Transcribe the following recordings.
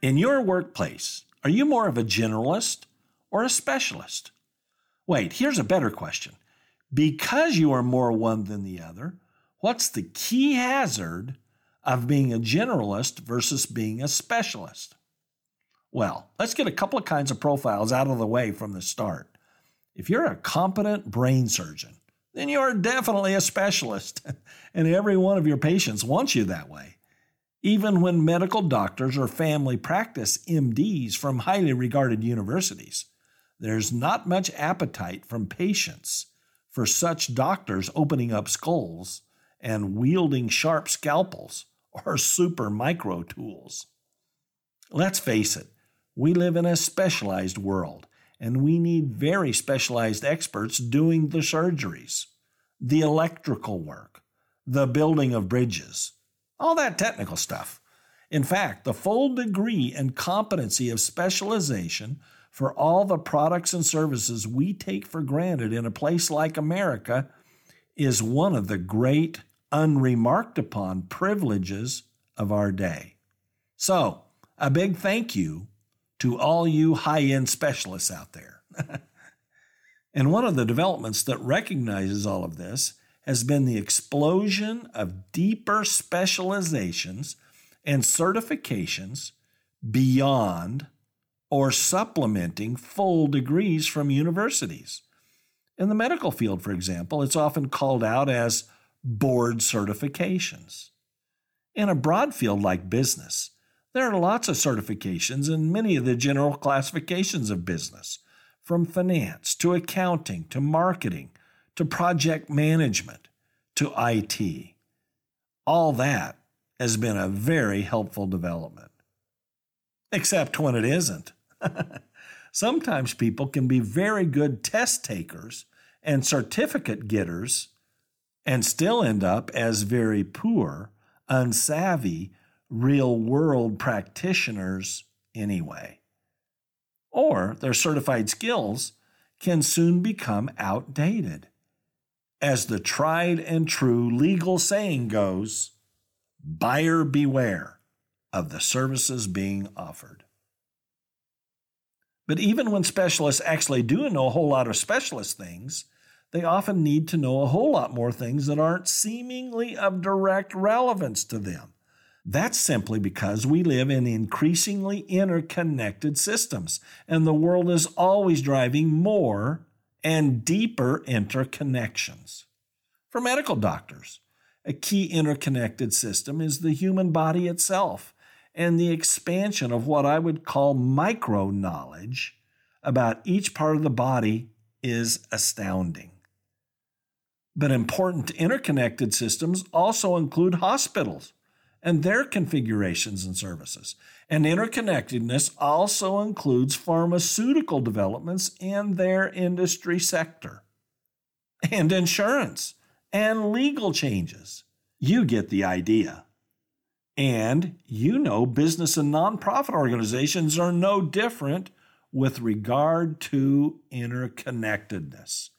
In your workplace, are you more of a generalist or a specialist? Wait, here's a better question. Because you are more one than the other, what's the key hazard of being a generalist versus being a specialist? Well, let's get a couple of kinds of profiles out of the way from the start. If you're a competent brain surgeon, then you are definitely a specialist, and every one of your patients wants you that way even when medical doctors or family practice MDs from highly regarded universities. There's not much appetite from patients for such doctors opening up skulls and wielding sharp scalpels or super micro tools. Let's face it, we live in a specialized world, and we need very specialized experts doing the surgeries, the electrical work, the building of bridges all that technical stuff. In fact, the full degree and competency of specialization for all the products and services we take for granted in a place like America is one of the great, unremarked upon privileges of our day. So, a big thank you to all you high end specialists out there. and one of the developments that recognizes all of this has been the explosion of deeper specializations and certifications beyond or supplementing full degrees from universities. In the medical field, for example, it's often called out as board certifications. In a broad field like business, there are lots of certifications in many of the general classifications of business, from finance to accounting to marketing to project management to IT. All that has been a very helpful development. Except when it isn't. Sometimes people can be very good test takers and certificate getters and still end up as very poor, unsavvy, real world practitioners anyway. Or their certified skills can soon become outdated. As the tried and true legal saying goes, buyer beware of the services being offered. But even when specialists actually do know a whole lot of specialist things, they often need to know a whole lot more things that aren't seemingly of direct relevance to them. That's simply because we live in increasingly interconnected systems, and the world is always driving more and deeper interconnections. For medical doctors, a key interconnected system is the human body itself and the expansion of what I would call micro knowledge about each part of the body is astounding. But important interconnected systems also include hospitals and their configurations and services. And interconnectedness also includes pharmaceutical developments in their industry sector, and insurance, and legal changes. You get the idea. And you know, business and nonprofit organizations are no different with regard to interconnectedness.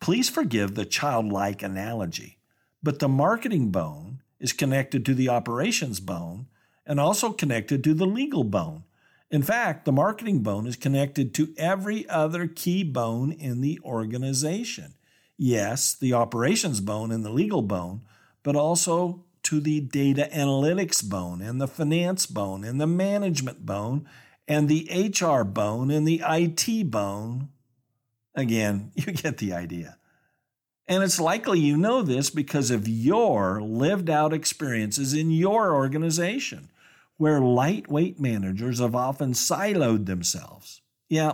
Please forgive the childlike analogy, but the marketing bone is connected to the operations bone and also connected to the legal bone. In fact, the marketing bone is connected to every other key bone in the organization. Yes, the operations bone and the legal bone, but also to the data analytics bone and the finance bone and the management bone and the HR bone and the IT bone. Again, you get the idea. And it's likely you know this because of your lived out experiences in your organization, where lightweight managers have often siloed themselves. Yeah,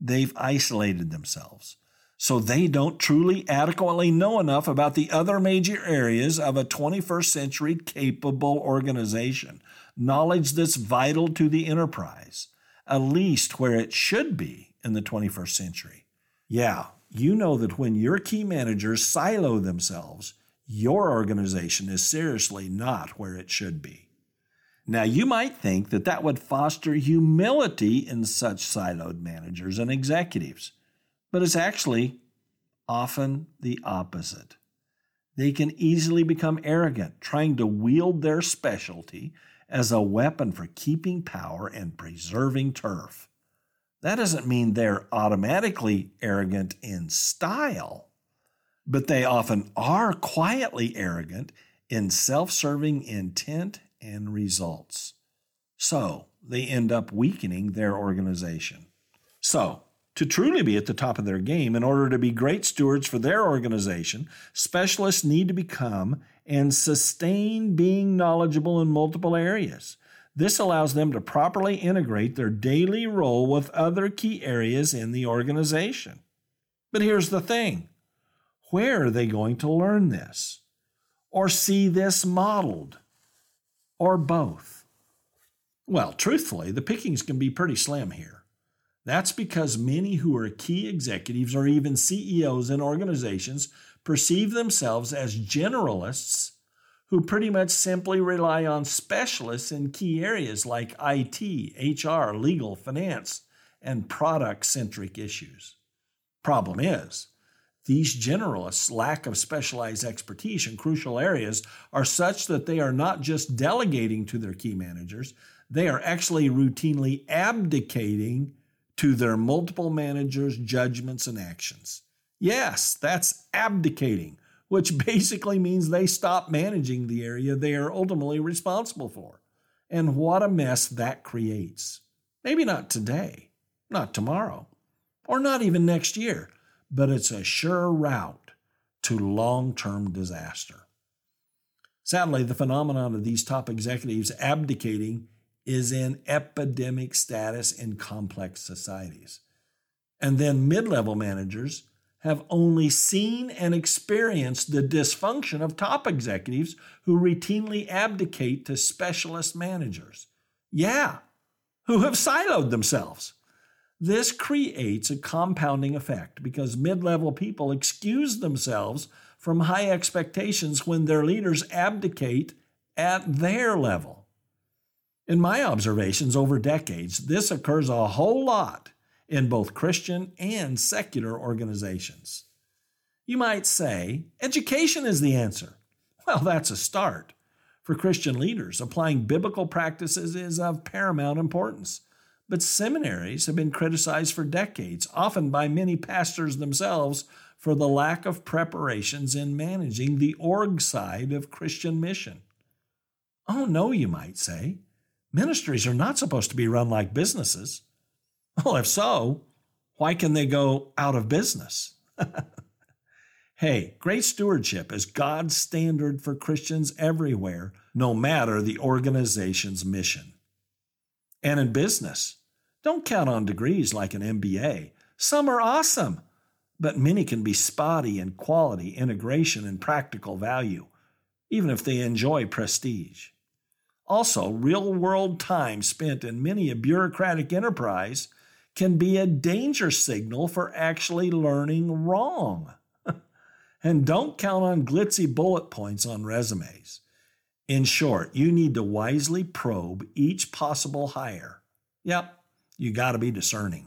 they've isolated themselves so they don't truly adequately know enough about the other major areas of a 21st century capable organization, knowledge that's vital to the enterprise, at least where it should be in the 21st century. Yeah, you know that when your key managers silo themselves, your organization is seriously not where it should be. Now, you might think that that would foster humility in such siloed managers and executives but it's actually often the opposite. They can easily become arrogant, trying to wield their specialty as a weapon for keeping power and preserving turf. That doesn't mean they're automatically arrogant in style, but they often are quietly arrogant in self serving intent and results. So they end up weakening their organization. So, to truly be at the top of their game, in order to be great stewards for their organization, specialists need to become and sustain being knowledgeable in multiple areas. This allows them to properly integrate their daily role with other key areas in the organization. But here's the thing where are they going to learn this? Or see this modeled? Or both? Well, truthfully, the pickings can be pretty slim here. That's because many who are key executives or even CEOs in organizations perceive themselves as generalists who pretty much simply rely on specialists in key areas like IT, HR, legal, finance, and product centric issues. Problem is, these generalists' lack of specialized expertise in crucial areas are such that they are not just delegating to their key managers, they are actually routinely abdicating to their multiple managers' judgments and actions. Yes, that's abdicating, which basically means they stop managing the area they are ultimately responsible for. And what a mess that creates. Maybe not today, not tomorrow, or not even next year, but it's a sure route to long term disaster. Sadly, the phenomenon of these top executives abdicating is in epidemic status in complex societies. And then mid level managers have only seen and experienced the dysfunction of top executives who routinely abdicate to specialist managers. Yeah, who have siloed themselves. This creates a compounding effect because mid level people excuse themselves from high expectations when their leaders abdicate at their level. In my observations over decades, this occurs a whole lot in both Christian and secular organizations. You might say, education is the answer. Well, that's a start. For Christian leaders, applying biblical practices is of paramount importance. But seminaries have been criticized for decades, often by many pastors themselves, for the lack of preparations in managing the org side of Christian mission. Oh, no, you might say. Ministries are not supposed to be run like businesses. Well, if so, why can they go out of business? hey, great stewardship is God's standard for Christians everywhere, no matter the organization's mission. And in business, don't count on degrees like an MBA. Some are awesome, but many can be spotty in quality, integration, and practical value, even if they enjoy prestige. Also, real world time spent in many a bureaucratic enterprise can be a danger signal for actually learning wrong. and don't count on glitzy bullet points on resumes. In short, you need to wisely probe each possible hire. Yep, you got to be discerning.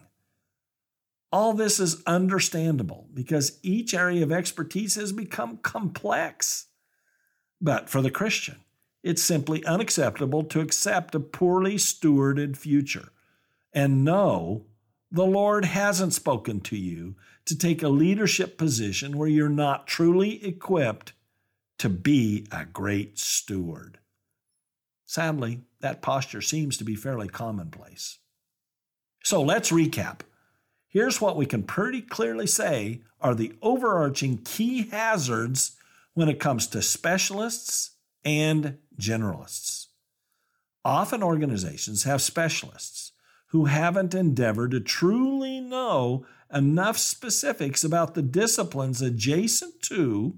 All this is understandable because each area of expertise has become complex. But for the Christian, it's simply unacceptable to accept a poorly stewarded future. And no, the Lord hasn't spoken to you to take a leadership position where you're not truly equipped to be a great steward. Sadly, that posture seems to be fairly commonplace. So let's recap. Here's what we can pretty clearly say are the overarching key hazards when it comes to specialists and generalists. Often organizations have specialists who haven't endeavored to truly know enough specifics about the disciplines adjacent to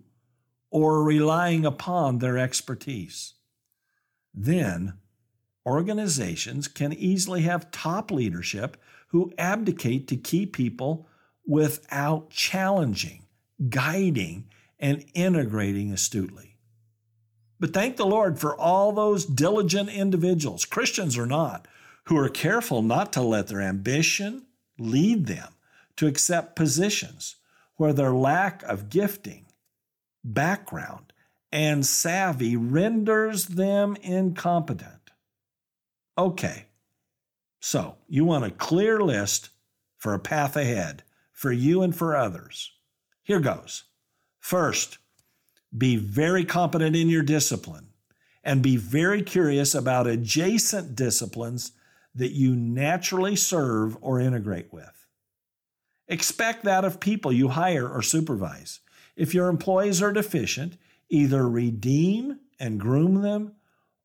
or relying upon their expertise. Then, organizations can easily have top leadership who abdicate to key people without challenging, guiding, and integrating astutely. But thank the Lord for all those diligent individuals, Christians or not, who are careful not to let their ambition lead them to accept positions where their lack of gifting, background, and savvy renders them incompetent. Okay, so you want a clear list for a path ahead for you and for others. Here goes. First, be very competent in your discipline and be very curious about adjacent disciplines that you naturally serve or integrate with. Expect that of people you hire or supervise. If your employees are deficient, either redeem and groom them,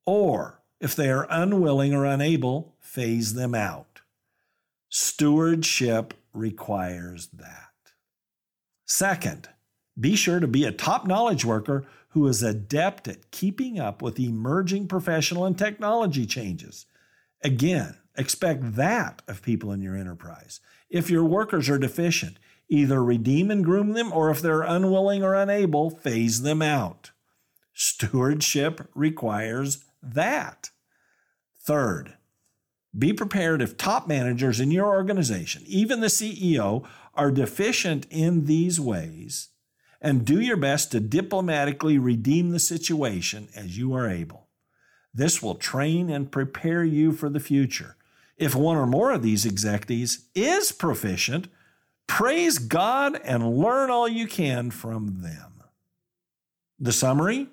or if they are unwilling or unable, phase them out. Stewardship requires that. Second, be sure to be a top knowledge worker who is adept at keeping up with emerging professional and technology changes. Again, expect that of people in your enterprise. If your workers are deficient, either redeem and groom them, or if they're unwilling or unable, phase them out. Stewardship requires that. Third, be prepared if top managers in your organization, even the CEO, are deficient in these ways, and do your best to diplomatically redeem the situation as you are able. This will train and prepare you for the future. If one or more of these executives is proficient, praise God and learn all you can from them. The summary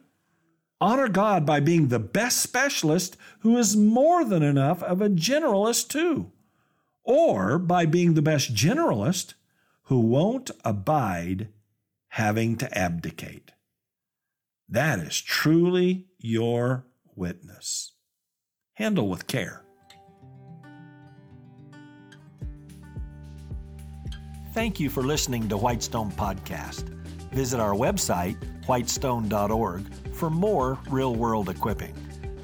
Honor God by being the best specialist who is more than enough of a generalist, too, or by being the best generalist who won't abide having to abdicate. That is truly your witness. Handle with care. Thank you for listening to Whitestone Podcast. Visit our website, whitestone.org for more real world equipping.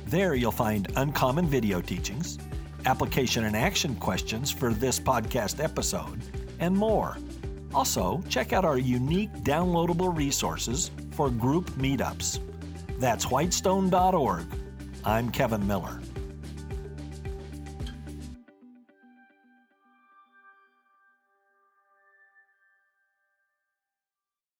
There you'll find uncommon video teachings, application and action questions for this podcast episode, and more. Also, check out our unique downloadable resources for group meetups. That's whitestone.org. I'm Kevin Miller.